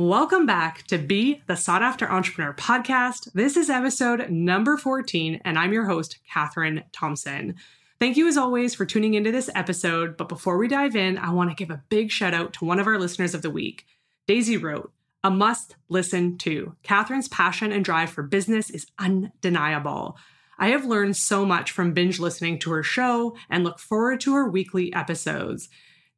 Welcome back to Be the Sought After Entrepreneur podcast. This is episode number 14, and I'm your host, Katherine Thompson. Thank you, as always, for tuning into this episode. But before we dive in, I want to give a big shout out to one of our listeners of the week. Daisy wrote, A must listen to. Catherine's passion and drive for business is undeniable. I have learned so much from binge listening to her show and look forward to her weekly episodes.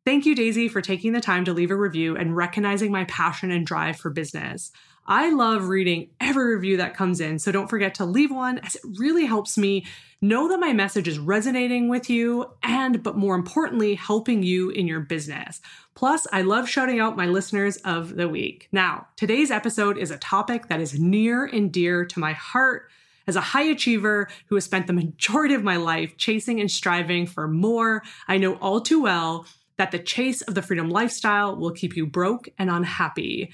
Thank you, Daisy, for taking the time to leave a review and recognizing my passion and drive for business. I love reading every review that comes in, so don't forget to leave one as it really helps me know that my message is resonating with you and, but more importantly, helping you in your business. Plus, I love shouting out my listeners of the week. Now, today's episode is a topic that is near and dear to my heart. As a high achiever who has spent the majority of my life chasing and striving for more, I know all too well that the chase of the freedom lifestyle will keep you broke and unhappy.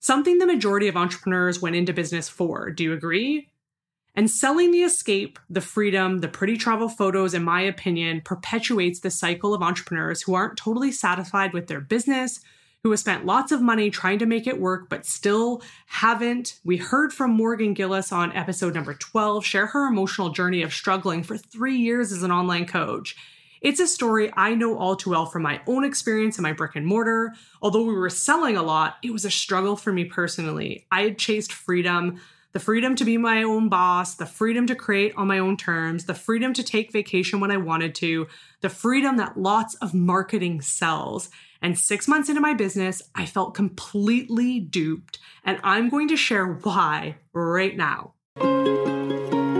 Something the majority of entrepreneurs went into business for. Do you agree? And selling the escape, the freedom, the pretty travel photos, in my opinion, perpetuates the cycle of entrepreneurs who aren't totally satisfied with their business, who have spent lots of money trying to make it work, but still haven't. We heard from Morgan Gillis on episode number 12 share her emotional journey of struggling for three years as an online coach it's a story I know all too well from my own experience in my brick and mortar. Although we were selling a lot, it was a struggle for me personally. I had chased freedom, the freedom to be my own boss, the freedom to create on my own terms, the freedom to take vacation when I wanted to, the freedom that lots of marketing sells. And six months into my business, I felt completely duped. And I'm going to share why right now.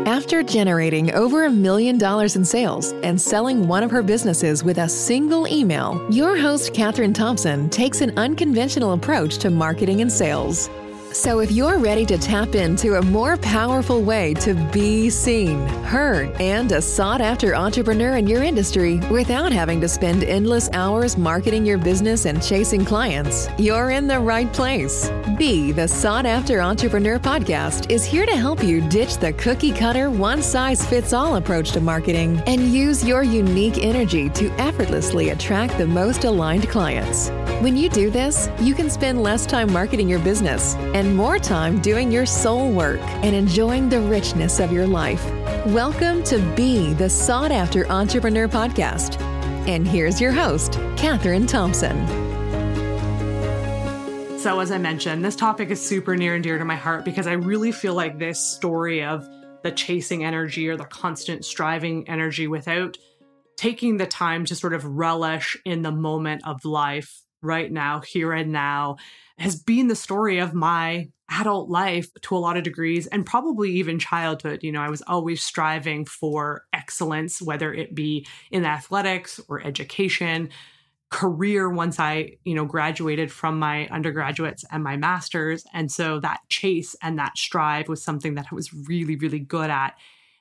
After generating over a million dollars in sales and selling one of her businesses with a single email, your host, Katherine Thompson, takes an unconventional approach to marketing and sales. So, if you're ready to tap into a more powerful way to be seen, heard, and a sought after entrepreneur in your industry without having to spend endless hours marketing your business and chasing clients, you're in the right place. Be the Sought After Entrepreneur podcast is here to help you ditch the cookie cutter, one size fits all approach to marketing and use your unique energy to effortlessly attract the most aligned clients. When you do this, you can spend less time marketing your business and and more time doing your soul work and enjoying the richness of your life. Welcome to Be the Sought After Entrepreneur Podcast. And here's your host, Katherine Thompson. So, as I mentioned, this topic is super near and dear to my heart because I really feel like this story of the chasing energy or the constant striving energy without taking the time to sort of relish in the moment of life right now, here and now, has been the story of my adult life to a lot of degrees and probably even childhood. You know, I was always striving for excellence, whether it be in athletics or education, career once I, you know, graduated from my undergraduates and my masters. And so that chase and that strive was something that I was really, really good at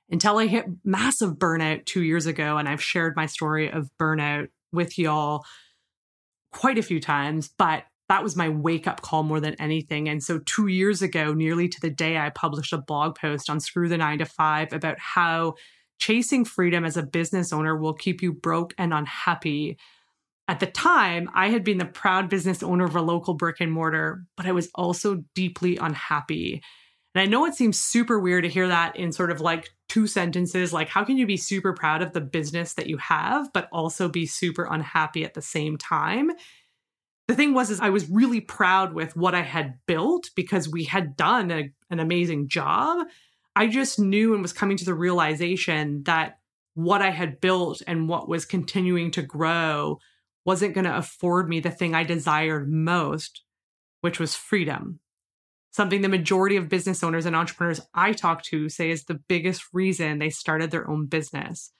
until I hit massive burnout two years ago. And I've shared my story of burnout with y'all quite a few times, but that was my wake up call more than anything. And so, two years ago, nearly to the day, I published a blog post on Screw the Nine to Five about how chasing freedom as a business owner will keep you broke and unhappy. At the time, I had been the proud business owner of a local brick and mortar, but I was also deeply unhappy. And I know it seems super weird to hear that in sort of like two sentences. Like, how can you be super proud of the business that you have, but also be super unhappy at the same time? The thing was is i was really proud with what i had built because we had done a, an amazing job. I just knew and was coming to the realization that what i had built and what was continuing to grow wasn't going to afford me the thing i desired most which was freedom. Something the majority of business owners and entrepreneurs i talk to say is the biggest reason they started their own business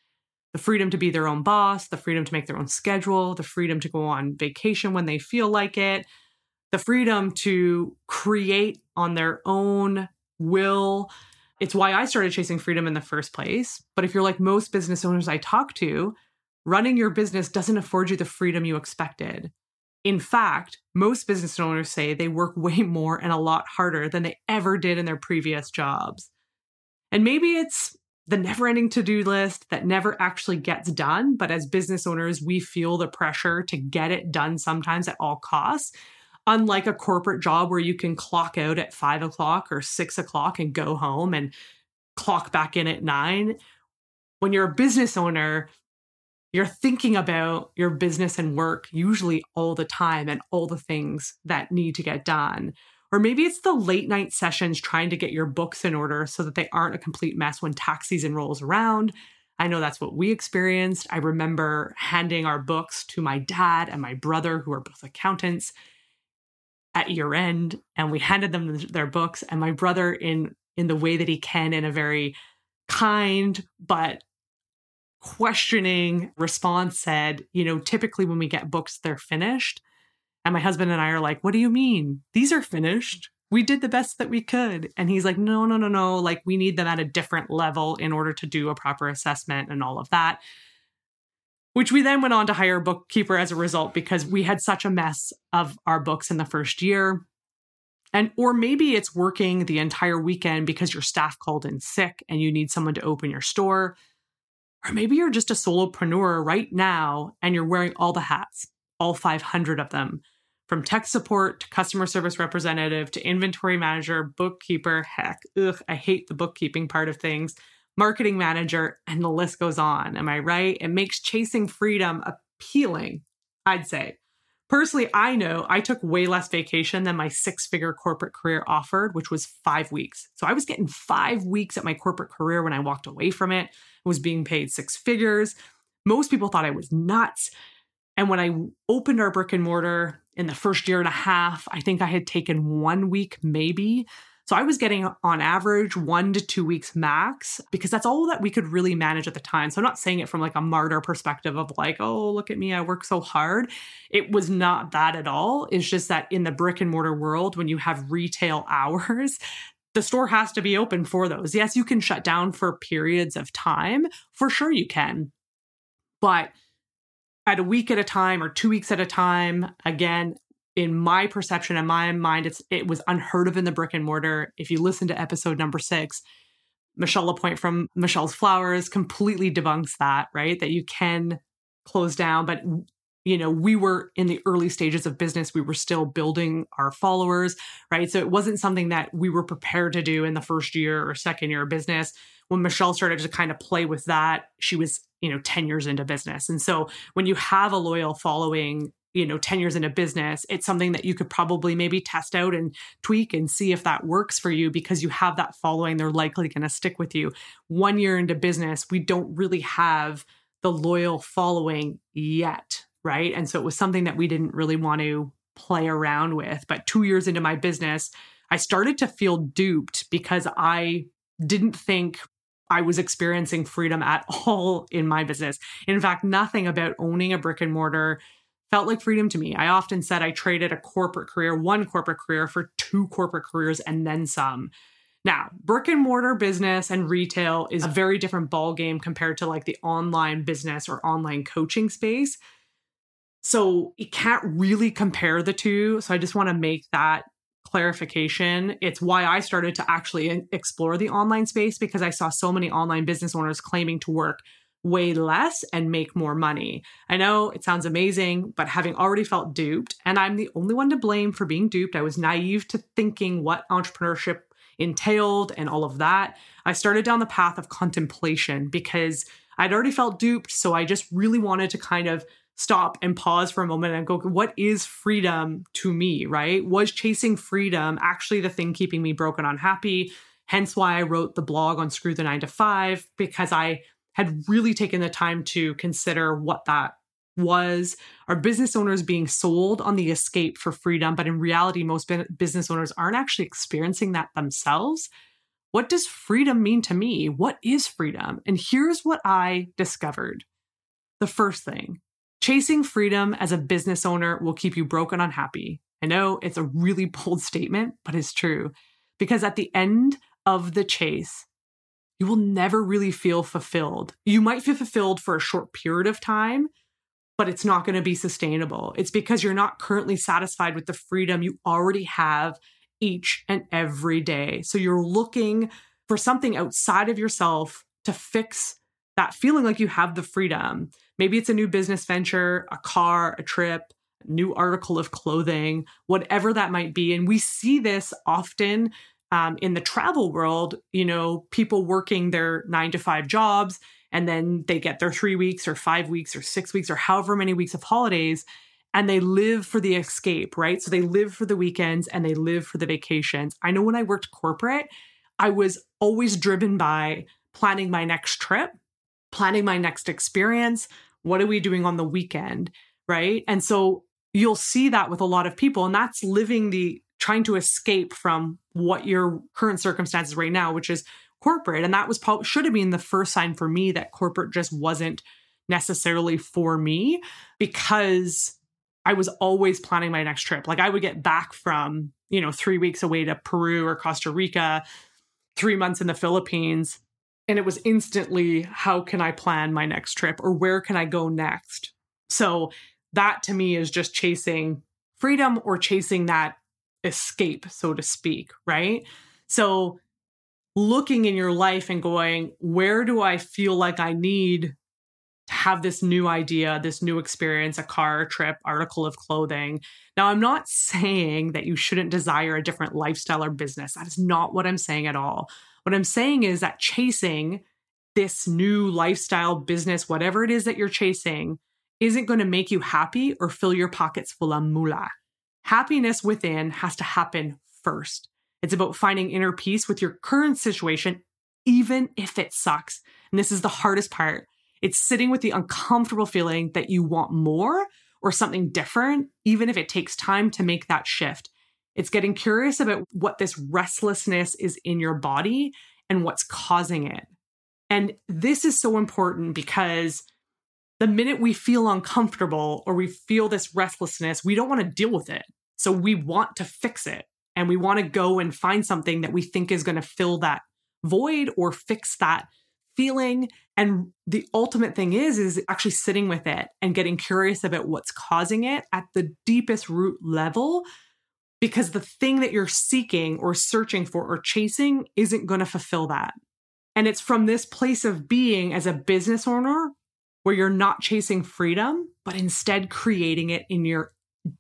the freedom to be their own boss, the freedom to make their own schedule, the freedom to go on vacation when they feel like it, the freedom to create on their own will. It's why I started chasing freedom in the first place. But if you're like most business owners I talk to, running your business doesn't afford you the freedom you expected. In fact, most business owners say they work way more and a lot harder than they ever did in their previous jobs. And maybe it's the never ending to do list that never actually gets done. But as business owners, we feel the pressure to get it done sometimes at all costs. unlike a corporate job where you can clock out at five o'clock or six o'clock and go home and clock back in at nine. When you're a business owner, you're thinking about your business and work usually all the time and all the things that need to get done. Or maybe it's the late night sessions trying to get your books in order so that they aren't a complete mess when tax season rolls around. I know that's what we experienced. I remember handing our books to my dad and my brother, who are both accountants, at year end, and we handed them their books. And my brother, in in the way that he can, in a very kind but questioning response, said, "You know, typically when we get books, they're finished." And my husband and I are like, what do you mean? These are finished. We did the best that we could. And he's like, no, no, no, no. Like, we need them at a different level in order to do a proper assessment and all of that. Which we then went on to hire a bookkeeper as a result because we had such a mess of our books in the first year. And, or maybe it's working the entire weekend because your staff called in sick and you need someone to open your store. Or maybe you're just a solopreneur right now and you're wearing all the hats, all 500 of them from tech support to customer service representative to inventory manager, bookkeeper, heck, ugh, I hate the bookkeeping part of things, marketing manager, and the list goes on. Am I right? It makes chasing freedom appealing, I'd say. Personally, I know I took way less vacation than my six figure corporate career offered, which was five weeks. So I was getting five weeks at my corporate career when I walked away from it. I was being paid six figures. Most people thought I was nuts. And when I opened our brick and mortar in the first year and a half, I think I had taken one week, maybe. So I was getting on average one to two weeks max because that's all that we could really manage at the time. So I'm not saying it from like a martyr perspective of like, oh, look at me, I work so hard. It was not that at all. It's just that in the brick and mortar world, when you have retail hours, the store has to be open for those. Yes, you can shut down for periods of time. For sure, you can. But at a week at a time or two weeks at a time. Again, in my perception and my mind, it's it was unheard of in the brick and mortar. If you listen to episode number six, Michelle Lapointe from Michelle's Flowers completely debunks that, right? That you can close down, but you know, we were in the early stages of business. We were still building our followers, right? So it wasn't something that we were prepared to do in the first year or second year of business. When Michelle started to kind of play with that, she was you know 10 years into business. And so when you have a loyal following you know 10 years into business it's something that you could probably maybe test out and tweak and see if that works for you because you have that following. They're likely going to stick with you. One year into business we don't really have the loyal following yet right? And so it was something that we didn't really want to play around with. But 2 years into my business I started to feel duped because I didn't think I was experiencing freedom at all in my business. In fact, nothing about owning a brick and mortar felt like freedom to me. I often said I traded a corporate career, one corporate career, for two corporate careers and then some. Now, brick and mortar business and retail is a very different ballgame compared to like the online business or online coaching space. So you can't really compare the two. So I just want to make that clarification. It's why I started to actually explore the online space because I saw so many online business owners claiming to work way less and make more money. I know it sounds amazing, but having already felt duped, and I'm the only one to blame for being duped, I was naive to thinking what entrepreneurship entailed and all of that. I started down the path of contemplation because I'd already felt duped. So I just really wanted to kind of stop and pause for a moment and go, what is freedom to me, right? Was chasing freedom actually the thing keeping me broken unhappy? Hence why I wrote the blog on Screw the Nine to Five, because I had really taken the time to consider what that was. Are business owners being sold on the escape for freedom? But in reality, most business owners aren't actually experiencing that themselves. What does freedom mean to me? What is freedom? And here's what I discovered. The first thing Chasing freedom as a business owner will keep you broke and unhappy. I know it's a really bold statement, but it's true. Because at the end of the chase, you will never really feel fulfilled. You might feel fulfilled for a short period of time, but it's not going to be sustainable. It's because you're not currently satisfied with the freedom you already have each and every day. So you're looking for something outside of yourself to fix that feeling like you have the freedom. Maybe it's a new business venture, a car, a trip, a new article of clothing, whatever that might be. And we see this often um, in the travel world, you know, people working their nine to five jobs and then they get their three weeks or five weeks or six weeks or however many weeks of holidays and they live for the escape, right? So they live for the weekends and they live for the vacations. I know when I worked corporate, I was always driven by planning my next trip, planning my next experience. What are we doing on the weekend? Right. And so you'll see that with a lot of people, and that's living the trying to escape from what your current circumstances right now, which is corporate. And that was probably should have been the first sign for me that corporate just wasn't necessarily for me because I was always planning my next trip. Like I would get back from, you know, three weeks away to Peru or Costa Rica, three months in the Philippines. And it was instantly, how can I plan my next trip or where can I go next? So that to me is just chasing freedom or chasing that escape, so to speak, right? So looking in your life and going, where do I feel like I need to have this new idea, this new experience, a car, a trip, article of clothing? Now, I'm not saying that you shouldn't desire a different lifestyle or business. That is not what I'm saying at all. What I'm saying is that chasing this new lifestyle, business, whatever it is that you're chasing, isn't going to make you happy or fill your pockets full of moolah. Happiness within has to happen first. It's about finding inner peace with your current situation, even if it sucks. And this is the hardest part. It's sitting with the uncomfortable feeling that you want more or something different, even if it takes time to make that shift. It's getting curious about what this restlessness is in your body and what's causing it. And this is so important because the minute we feel uncomfortable or we feel this restlessness, we don't want to deal with it. So we want to fix it and we want to go and find something that we think is going to fill that void or fix that feeling and the ultimate thing is is actually sitting with it and getting curious about what's causing it at the deepest root level because the thing that you're seeking or searching for or chasing isn't going to fulfill that and it's from this place of being as a business owner where you're not chasing freedom, but instead creating it in your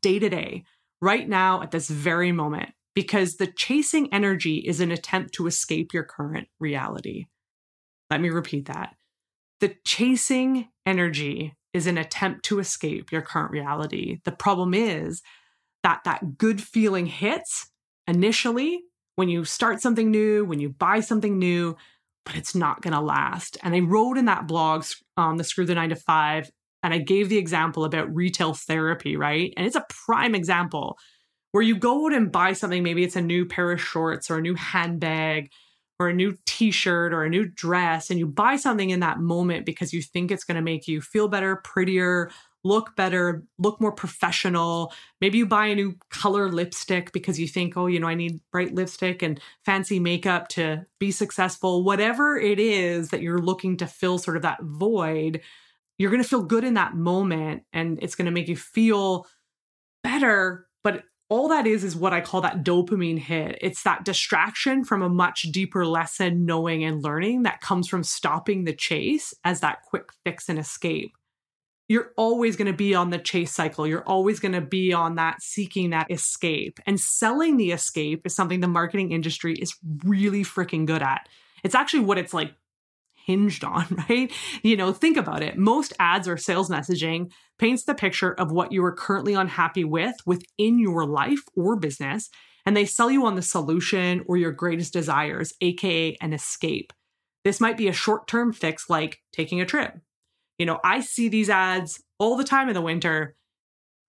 day to day, right now at this very moment, because the chasing energy is an attempt to escape your current reality. Let me repeat that. The chasing energy is an attempt to escape your current reality. The problem is that that good feeling hits initially when you start something new, when you buy something new, but it's not going to last. And I wrote in that blog on um, the Screw the Nine to Five, and I gave the example about retail therapy, right? And it's a prime example where you go out and buy something, maybe it's a new pair of shorts or a new handbag or a new t shirt or a new dress, and you buy something in that moment because you think it's going to make you feel better, prettier, look better, look more professional. Maybe you buy a new color lipstick because you think, oh, you know, I need bright lipstick and fancy makeup to be successful. Whatever it is that you're looking to fill sort of that void, you're going to feel good in that moment and it's going to make you feel better. But all that is is what I call that dopamine hit. It's that distraction from a much deeper lesson, knowing and learning that comes from stopping the chase as that quick fix and escape you're always going to be on the chase cycle. You're always going to be on that seeking that escape. And selling the escape is something the marketing industry is really freaking good at. It's actually what it's like hinged on, right? You know, think about it. Most ads or sales messaging paints the picture of what you are currently unhappy with within your life or business, and they sell you on the solution or your greatest desires, aka an escape. This might be a short term fix like taking a trip, you know, I see these ads all the time in the winter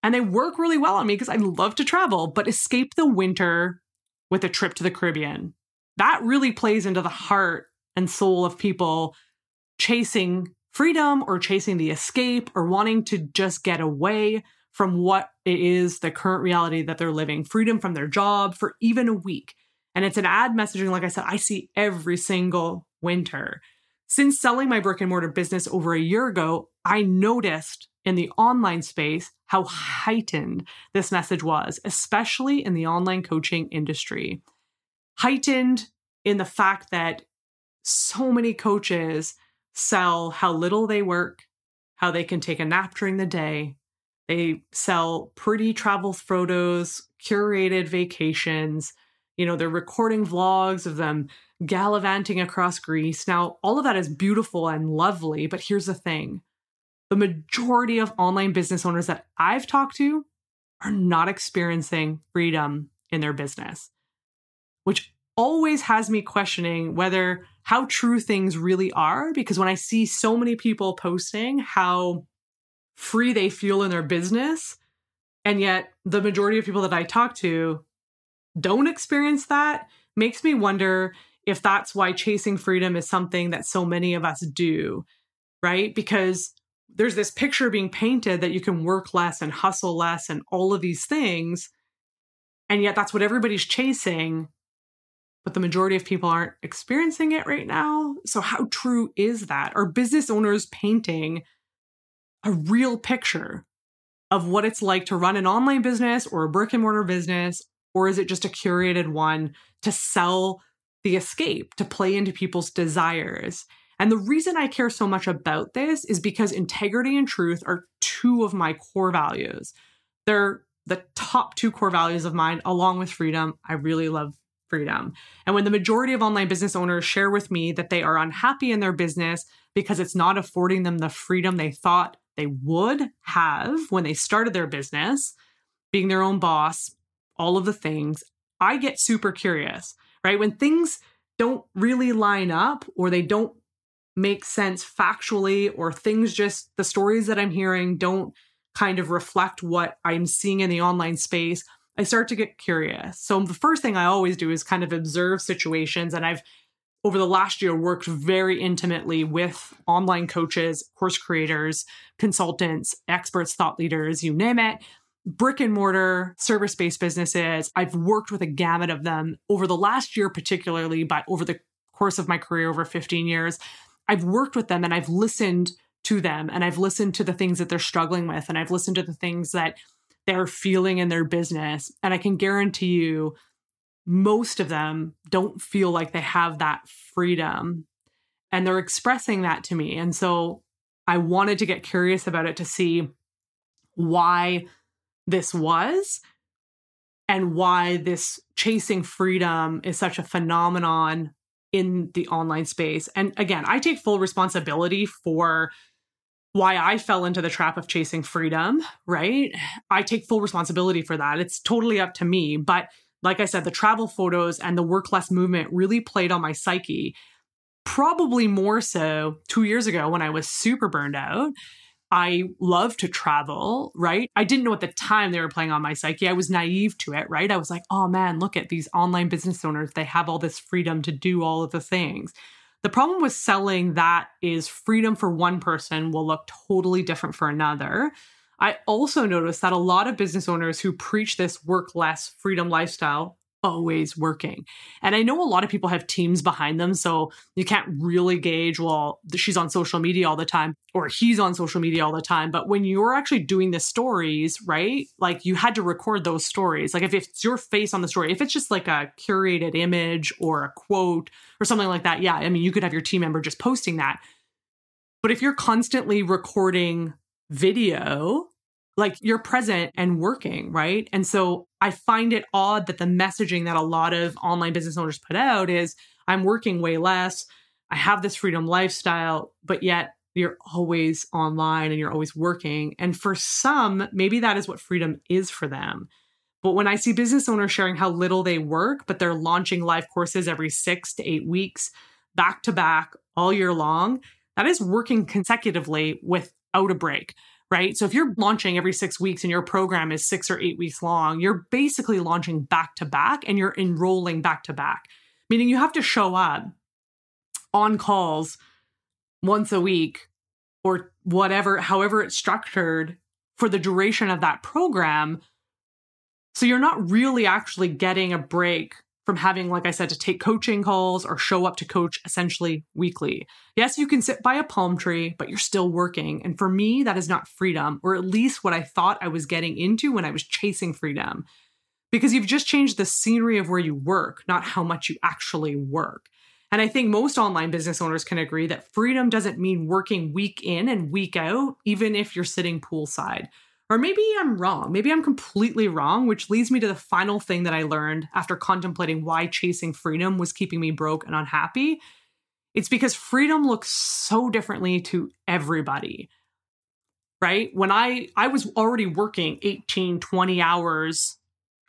and they work really well on me because I love to travel, but escape the winter with a trip to the Caribbean. That really plays into the heart and soul of people chasing freedom or chasing the escape or wanting to just get away from what it is the current reality that they're living, freedom from their job for even a week. And it's an ad messaging, like I said, I see every single winter. Since selling my brick and mortar business over a year ago, I noticed in the online space how heightened this message was, especially in the online coaching industry. Heightened in the fact that so many coaches sell how little they work, how they can take a nap during the day, They sell pretty travel photos, curated vacations. You know, they're recording vlogs of them gallivanting across Greece. Now, all of that is beautiful and lovely, but here's the thing the majority of online business owners that I've talked to are not experiencing freedom in their business, which always has me questioning whether how true things really are. Because when I see so many people posting how free they feel in their business, and yet the majority of people that I talk to don't experience that, makes me wonder if that's why chasing freedom is something that so many of us do, right? Because there's this picture being painted that you can work less and hustle less and all of these things. And yet that's what everybody's chasing. But the majority of people aren't experiencing it right now. So, how true is that? Are business owners painting a real picture of what it's like to run an online business or a brick and mortar business? Or is it just a curated one to sell the escape, to play into people's desires? And the reason I care so much about this is because integrity and truth are two of my core values. They're the top two core values of mine, along with freedom. I really love freedom. And when the majority of online business owners share with me that they are unhappy in their business because it's not affording them the freedom they thought they would have when they started their business, being their own boss, all of the things, I get super curious, right? When things don't really line up or they don't make sense factually or things just the stories that I'm hearing don't kind of reflect what I'm seeing in the online space, I start to get curious. So the first thing I always do is kind of observe situations and I've over the last year worked very intimately with online coaches, course creators, consultants, experts, thought leaders, you name it, brick and mortar service based businesses. I've worked with a gamut of them over the last year, particularly, but over the course of my career over 15 years. I've worked with them and I've listened to them and I've listened to the things that they're struggling with and I've listened to the things that they're feeling in their business. And I can guarantee you, most of them don't feel like they have that freedom. And they're expressing that to me. And so I wanted to get curious about it to see why this was and why this chasing freedom is such a phenomenon in the online space. And again, I take full responsibility for why I fell into the trap of chasing freedom, right? I take full responsibility for that. It's totally up to me. But like I said, the travel photos and the work less movement really played on my psyche. Probably more so two years ago when I was super burned out I love to travel, right? I didn't know at the time they were playing on my psyche. I was naive to it, right? I was like, oh man, look at these online business owners. They have all this freedom to do all of the things. The problem with selling that is freedom for one person will look totally different for another. I also noticed that a lot of business owners who preach this work less freedom lifestyle always working. And I know a lot of people have teams behind them, so you can't really gauge, well, she's on social media all the time or he's on social media all the time. But when you're actually doing the stories, right? Like you had to record those stories. Like if it's your face on the story, if it's just like a curated image or a quote or something like that, yeah, I mean, you could have your team member just posting that. But if you're constantly recording video, like you're present and working, right? And so I find it odd that the messaging that a lot of online business owners put out is I'm working way less. I have this freedom lifestyle, but yet you're always online and you're always working. And for some, maybe that is what freedom is for them. But when I see business owners sharing how little they work, but they're launching live courses every six to eight weeks, back to back, all year long, that is working consecutively without a break right? So if you're launching every six weeks and your program is six or eight weeks long, you're basically launching back to back and you're enrolling back to back, meaning you have to show up on calls once a week or whatever, however it's structured for the duration of that program. So you're not really actually getting a break from having, like I said, to take coaching calls or show up to coach essentially weekly. Yes, you can sit by a palm tree, but you're still working. And for me, that is not freedom, or at least what I thought I was getting into when I was chasing freedom. Because you've just changed the scenery of where you work, not how much you actually work. And I think most online business owners can agree that freedom doesn't mean working week in and week out, even if you're sitting poolside Or maybe I'm wrong. Maybe I'm completely wrong, which leads me to the final thing that I learned after contemplating why chasing freedom was keeping me broke and unhappy. It's because freedom looks so differently to everybody. Right? When I I was already working 18, 20 hours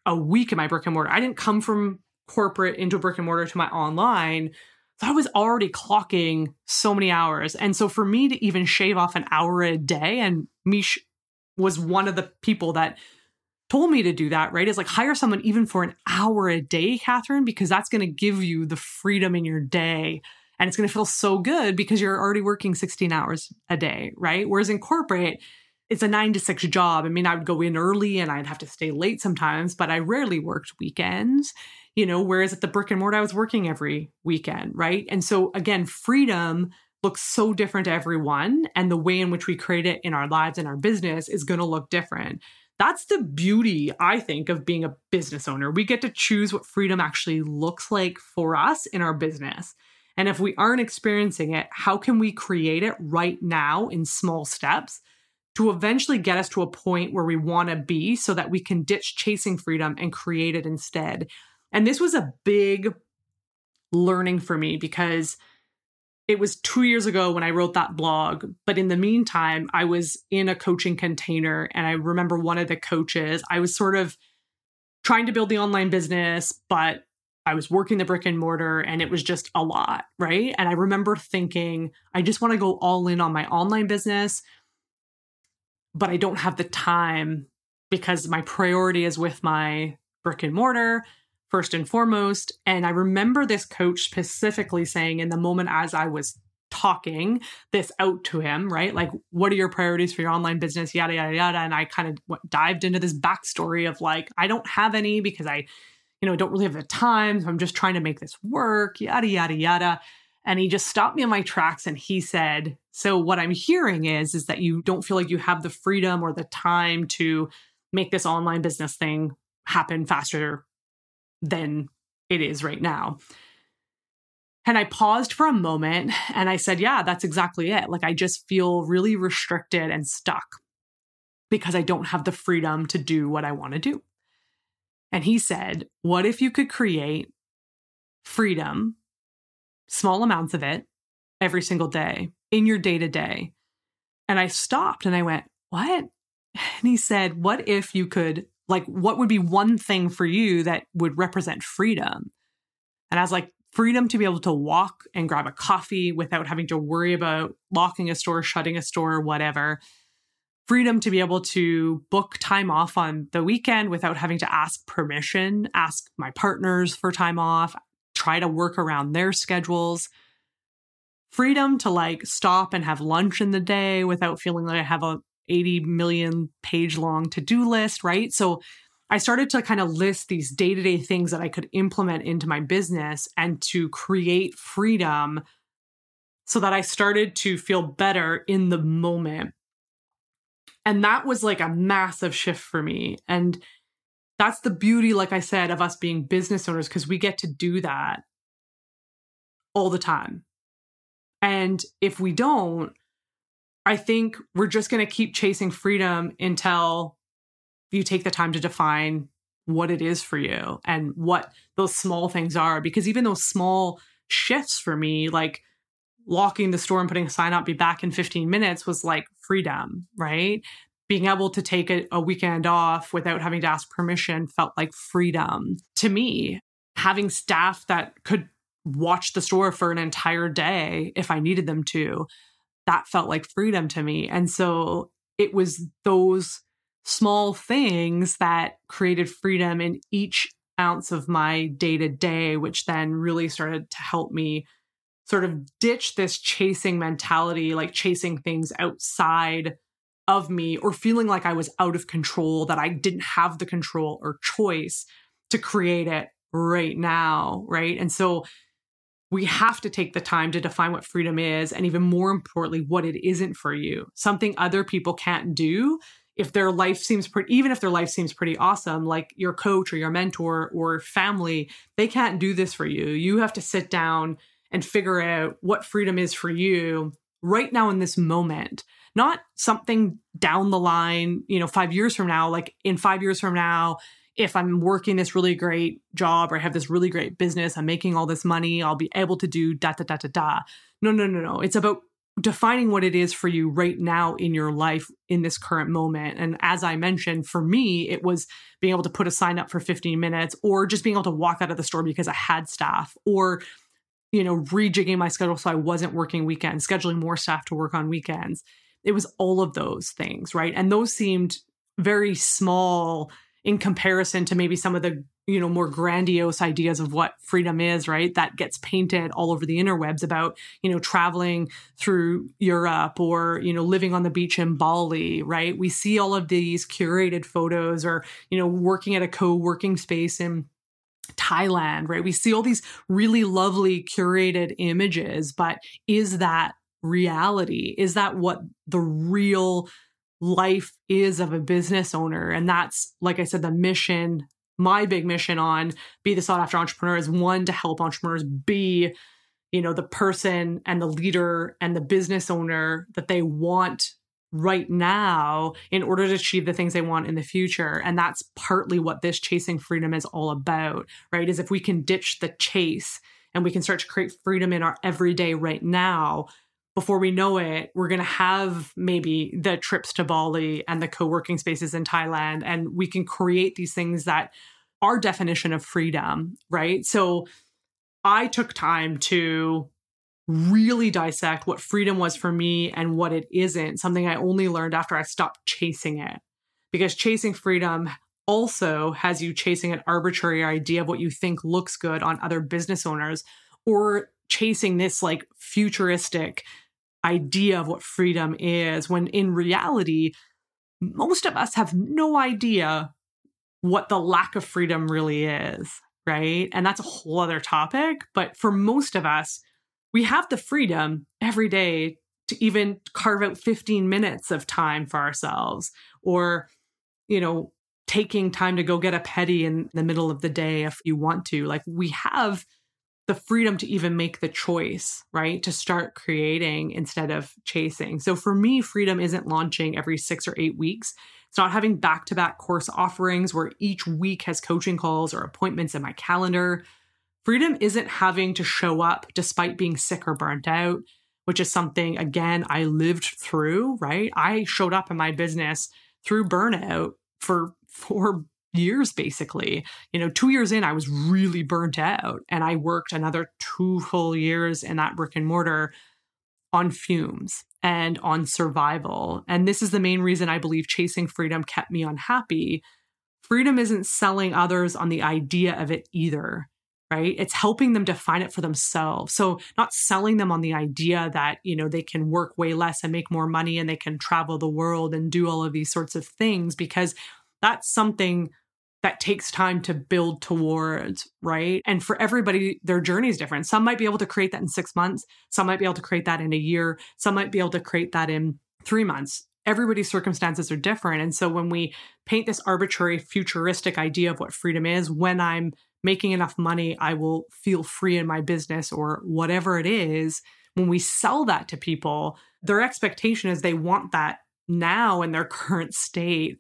a week in my brick and mortar. I didn't come from corporate into brick and mortar to my online. So I was already clocking so many hours. And so for me to even shave off an hour a day, and Mish was one of the people that told me to do that, right? Is like hire someone even for an hour a day, Catherine, because that's going to give you the freedom in your day. And it's going to feel so good because you're already working 16 hours a day, right? Whereas in corporate, it's a nine to six job. I mean, I would go in early and I'd have to stay late sometimes, but I rarely worked weekends, you know, whereas at the brick and mortar, I was working every weekend, right? And so again, freedom looks so different to everyone. And the way in which we create it in our lives and our business is going to look different. That's the beauty, I think, of being a business owner. We get to choose what freedom actually looks like for us in our business. And if we aren't experiencing it, how can we create it right now in small steps to eventually get us to a point where we want to be so that we can ditch chasing freedom and create it instead? And this was a big learning for me because it was two years ago when I wrote that blog. But in the meantime, I was in a coaching container. And I remember one of the coaches, I was sort of trying to build the online business, but I was working the brick and mortar and it was just a lot. Right. And I remember thinking, I just want to go all in on my online business, but I don't have the time because my priority is with my brick and mortar first and foremost. And I remember this coach specifically saying in the moment as I was talking this out to him, right? Like, what are your priorities for your online business? Yada, yada, yada. And I kind of dived into this backstory of like, I don't have any because I, you know, don't really have the time. So I'm just trying to make this work, yada, yada, yada. And he just stopped me in my tracks and he said, So what I'm hearing is, is that you don't feel like you have the freedom or the time to make this online business thing happen faster than it is right now. And I paused for a moment and I said, Yeah, that's exactly it. Like, I just feel really restricted and stuck because I don't have the freedom to do what I want to do. And he said, What if you could create freedom, small amounts of it, every single day in your day to day? And I stopped and I went, What? And he said, What if you could like what would be one thing for you that would represent freedom? And i was like freedom to be able to walk and grab a coffee without having to worry about locking a store shutting a store whatever. Freedom to be able to book time off on the weekend without having to ask permission ask my partners for time off try to work around their schedules. Freedom to like stop and have lunch in the day without feeling like i have a 80 million page long to do list, right? So I started to kind of list these day to day things that I could implement into my business and to create freedom so that I started to feel better in the moment. And that was like a massive shift for me. And that's the beauty, like I said, of us being business owners, because we get to do that all the time. And if we don't, I think we're just going to keep chasing freedom until you take the time to define what it is for you and what those small things are. Because even those small shifts for me, like locking the store and putting a sign up, be back in 15 minutes, was like freedom, right? Being able to take a, a weekend off without having to ask permission felt like freedom to me. Having staff that could watch the store for an entire day if I needed them to that felt like freedom to me. And so it was those small things that created freedom in each ounce of my day to day, which then really started to help me sort of ditch this chasing mentality, like chasing things outside of me or feeling like I was out of control, that I didn't have the control or choice to create it right now. Right. And so we have to take the time to define what freedom is and even more importantly what it isn't for you. Something other people can't do if their life seems pretty even if their life seems pretty awesome like your coach or your mentor or family they can't do this for you. You have to sit down and figure out what freedom is for you right now in this moment not something down the line, you know, five years from now, like in five years from now, if I'm working this really great job or I have this really great business, I'm making all this money, I'll be able to do da da da da da. No, no, no, no. It's about defining what it is for you right now in your life in this current moment. And as I mentioned, for me, it was being able to put a sign up for 15 minutes or just being able to walk out of the store because I had staff or you know, rejigging my schedule so I wasn't working weekends, scheduling more staff to work on weekends. It was all of those things, right? And those seemed very small in comparison to maybe some of the you know more grandiose ideas of what freedom is right? That gets painted all over the interwebs about you know traveling through europe or you know living on the beach in bali right? We see all of these curated photos or you know working at a co-working space in thailand right? We see all these really lovely curated images but is that reality? Is that what the real life is of a business owner. And that's, like I said, the mission, my big mission on Be the Sought After Entrepreneur is one, to help entrepreneurs be, you know, the person and the leader and the business owner that they want right now in order to achieve the things they want in the future. And that's partly what this chasing freedom is all about, right? Is if we can ditch the chase and we can start to create freedom in our everyday right now, before we know it, we're going to have maybe the trips to Bali and the co working spaces in Thailand, and we can create these things that our definition of freedom, right? So I took time to really dissect what freedom was for me and what it isn't, something I only learned after I stopped chasing it. Because chasing freedom also has you chasing an arbitrary idea of what you think looks good on other business owners or chasing this like futuristic idea of what freedom is when in reality, most of us have no idea what the lack of freedom really is, right? And that's a whole other topic. But for most of us, we have the freedom every day to even carve out 15 minutes of time for ourselves or, you know, taking time to go get a petty in the middle of the day if you want to. Like we have the freedom to even make the choice, right? To start creating instead of chasing. So for me, freedom isn't launching every six or eight weeks. It's not having back to back course offerings where each week has coaching calls or appointments in my calendar. Freedom isn't having to show up despite being sick or burnt out, which is something, again, I lived through, right? I showed up in my business through burnout for four years basically. You know, two years in, I was really burnt out and I worked another two full years in that brick and mortar on fumes and on survival. And this is the main reason I believe chasing freedom kept me unhappy. Freedom isn't selling others on the idea of it either. Right? It's helping them define it for themselves. So, not selling them on the idea that, you know, they can work way less and make more money and they can travel the world and do all of these sorts of things because that's something that takes time to build towards, right? And for everybody, their journey is different. Some might be able to create that in six months. Some might be able to create that in a year. Some might be able to create that in three months. Everybody's circumstances are different. And so when we paint this arbitrary futuristic idea of what freedom is, when I'm making enough money, I will feel free in my business or whatever it is. When we sell that to people, their expectation is they want that now in their current state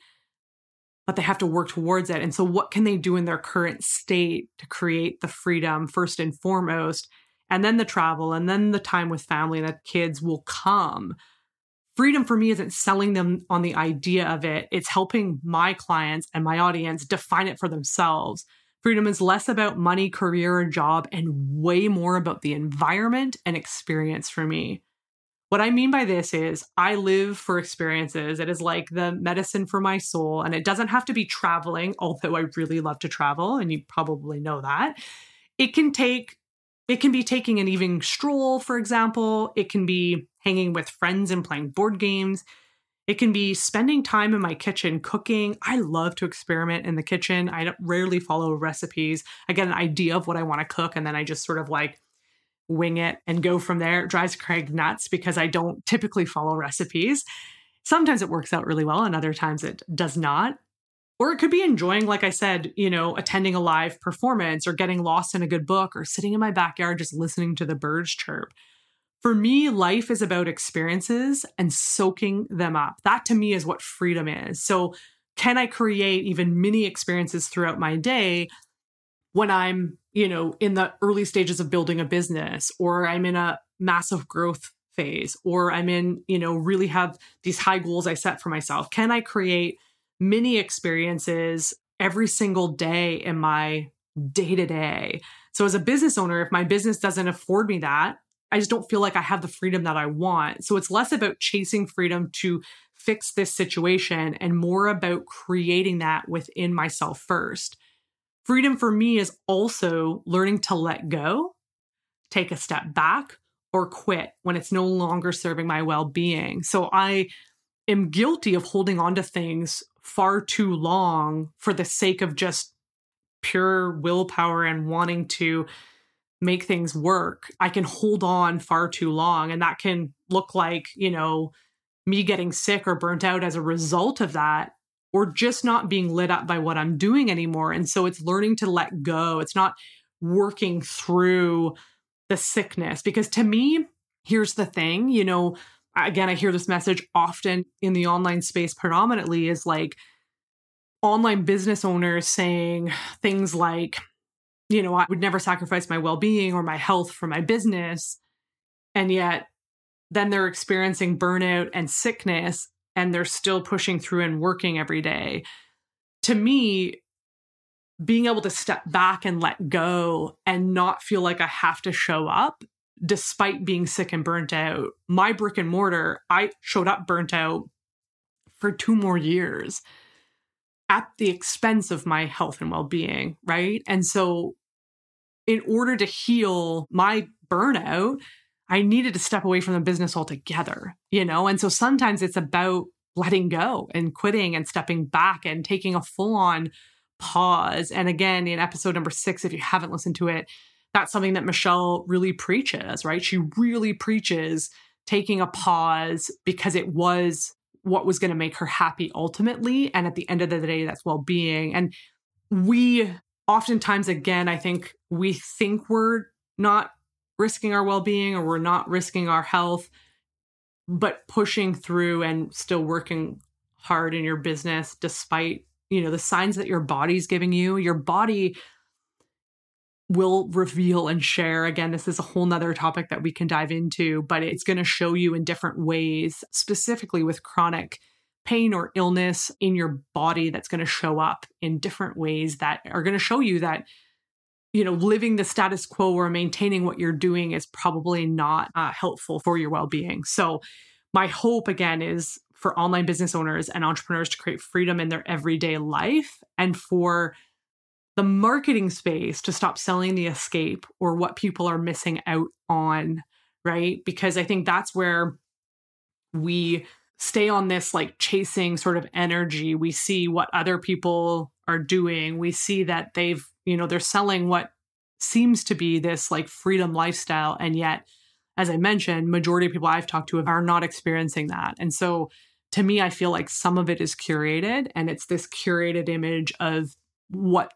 but they have to work towards it. And so, what can they do in their current state to create the freedom first and foremost? And then the travel, and then the time with family that kids will come. Freedom for me isn't selling them on the idea of it, it's helping my clients and my audience define it for themselves. Freedom is less about money, career, and job, and way more about the environment and experience for me. What I mean by this is I live for experiences. It is like the medicine for my soul. And it doesn't have to be traveling, although I really love to travel, and you probably know that. It can take it can be taking an evening stroll, for example. It can be hanging with friends and playing board games. It can be spending time in my kitchen cooking. I love to experiment in the kitchen. I rarely follow recipes. I get an idea of what I want to cook and then I just sort of like wing it and go from there. It drives Craig nuts because I don't typically follow recipes. Sometimes it works out really well, and other times it does not. Or it could be enjoying, like I said, you know, attending a live performance or getting lost in a good book or sitting in my backyard just listening to the birds chirp. For me, life is about experiences and soaking them up. That to me is what freedom is. So, can I create even mini experiences throughout my day when I'm, you know, in the early stages of building a business or I'm in a massive growth phase or I'm in, you know, really have these high goals I set for myself? Can I create mini experiences every single day in my day to day? So, as a business owner, if my business doesn't afford me that, I just don't feel like I have the freedom that I want. So, it's less about chasing freedom to fix this situation and more about creating that within myself first. Freedom for me is also learning to let go, take a step back, or quit when it's no longer serving my well being. So I am guilty of holding on to things far too long for the sake of just pure willpower and wanting to make things work. I can hold on far too long, and that can look like, you know, me getting sick or burnt out as a result of that or just not being lit up by what I'm doing anymore. And so it's learning to let go. It's not working through the sickness. Because to me, here's the thing, you know, again, I hear this message often in the online space predominantly is like online business owners saying things like, you know, I would never sacrifice my well being or my health for my business. And yet, then they're experiencing burnout and sickness and they're still pushing through and working every day. To me, being able to step back and let go and not feel like I have to show up despite being sick and burnt out. My brick and mortar, I showed up burnt out for two more years at the expense of my health and well being, right? And so, in order to heal my burnout, I needed to step away from the business altogether, you know? And so sometimes it's about letting go and quitting and stepping back and taking a full on pause. And again, in episode number six, if you haven't listened to it, that's something that Michelle really preaches, right? She really preaches taking a pause because it was what was going to make her happy ultimately. And at the end of the day, that's well being. And we oftentimes, again, I think we think we're not risking our well being or we're not risking our health, but pushing through and still working hard in your business despite you know the signs that your body's giving you your body will reveal and share. Again this is a whole nother topic that we can dive into but it's going to show you in different ways specifically with chronic pain or illness in your body that's going to show up in different ways that are going to show you that you know, living the status quo or maintaining what you're doing is probably not uh, helpful for your well being. So, my hope again is for online business owners and entrepreneurs to create freedom in their everyday life and for the marketing space to stop selling the escape or what people are missing out on, right? Because I think that's where we stay on this like chasing sort of energy. We see what other people are doing. We see that they've you know they're selling what seems to be this like freedom lifestyle and yet as i mentioned majority of people i've talked to are not experiencing that and so to me i feel like some of it is curated and it's this curated image of what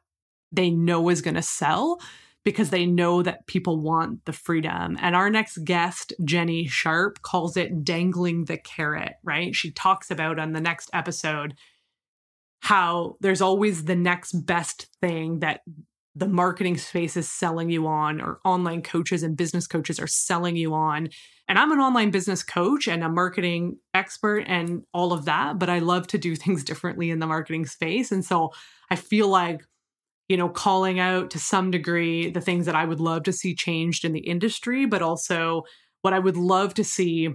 they know is going to sell because they know that people want the freedom. And our next guest, Jenny Sharp, calls it dangling the carrot, right? She talks about on the next episode how there's always the next best thing that the marketing space is selling you on, or online coaches and business coaches are selling you on. And I'm an online business coach and a marketing expert and all of that, but I love to do things differently in the marketing space. And so I feel like, you know, calling out to some degree the things that I would love to see changed in the industry, but also what I would love to see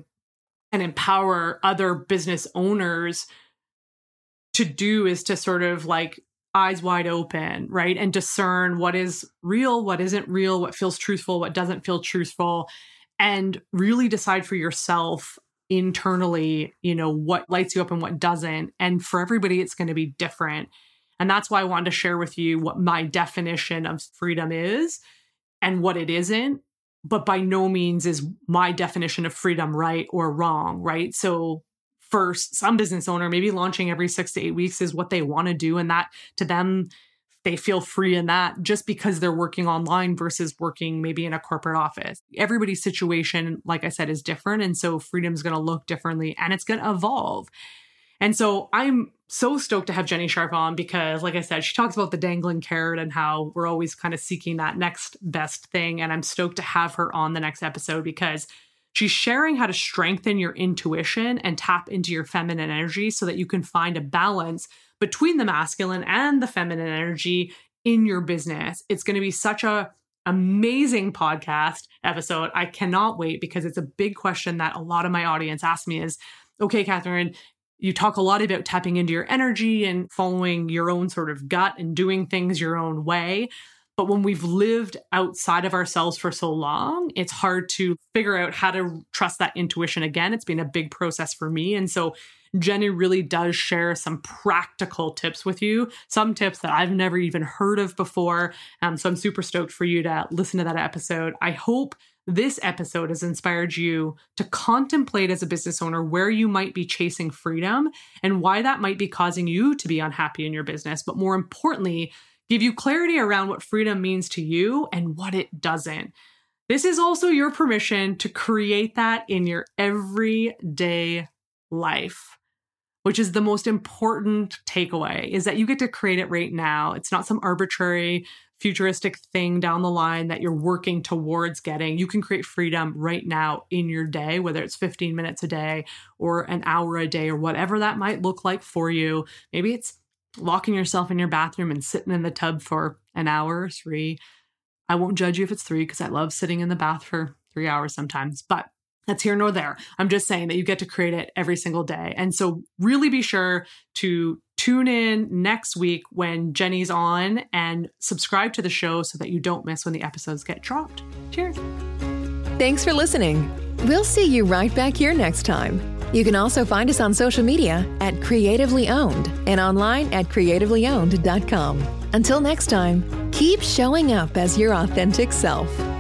and empower other business owners to do is to sort of like eyes wide open, right? And discern what is real, what isn't real, what feels truthful, what doesn't feel truthful, and really decide for yourself internally, you know, what lights you up and what doesn't. And for everybody, it's going to be different. And that's why I wanted to share with you what my definition of freedom is and what it isn't. But by no means is my definition of freedom right or wrong, right? So for some business owner, maybe launching every six to eight weeks is what they want to do. And that to them they feel free in that just because they're working online versus working maybe in a corporate office. Everybody's situation, like I said, is different. And so freedom's going to look differently and it's going to evolve. And so I'm so stoked to have Jenny Sharp on because, like I said, she talks about the dangling carrot and how we're always kind of seeking that next best thing. And I'm stoked to have her on the next episode because she's sharing how to strengthen your intuition and tap into your feminine energy so that you can find a balance between the masculine and the feminine energy in your business. It's going to be such a amazing podcast episode. I cannot wait because it's a big question that a lot of my audience ask me is, okay, Catherine, you talk a lot about tapping into your energy and following your own sort of gut and doing things your own way. But when we've lived outside of ourselves for so long, it's hard to figure out how to trust that intuition again. It's been a big process for me. And so Jenny really does share some practical tips with you, some tips that I've never even heard of before. Um, so I'm super stoked for you to listen to that episode. I hope this episode has inspired you to contemplate as a business owner where you might be chasing freedom and why that might be causing you to be unhappy in your business. But more importantly, give you clarity around what freedom means to you and what it doesn't. This is also your permission to create that in your everyday life which is the most important takeaway is that you get to create it right now. It's not some arbitrary futuristic thing down the line that you're working towards getting. You can create freedom right now in your day, whether it's 15 minutes a day or an hour a day or whatever that might look like for you. Maybe it's locking yourself in your bathroom and sitting in the tub for an hour or three. I won't judge you if it's three because I love sitting in the bath for three hours sometimes, but that's here nor there. I'm just saying that you get to create it every single day. And so, really be sure to tune in next week when Jenny's on and subscribe to the show so that you don't miss when the episodes get dropped. Cheers. Thanks for listening. We'll see you right back here next time. You can also find us on social media at Creatively Owned and online at creativelyowned.com. Until next time, keep showing up as your authentic self.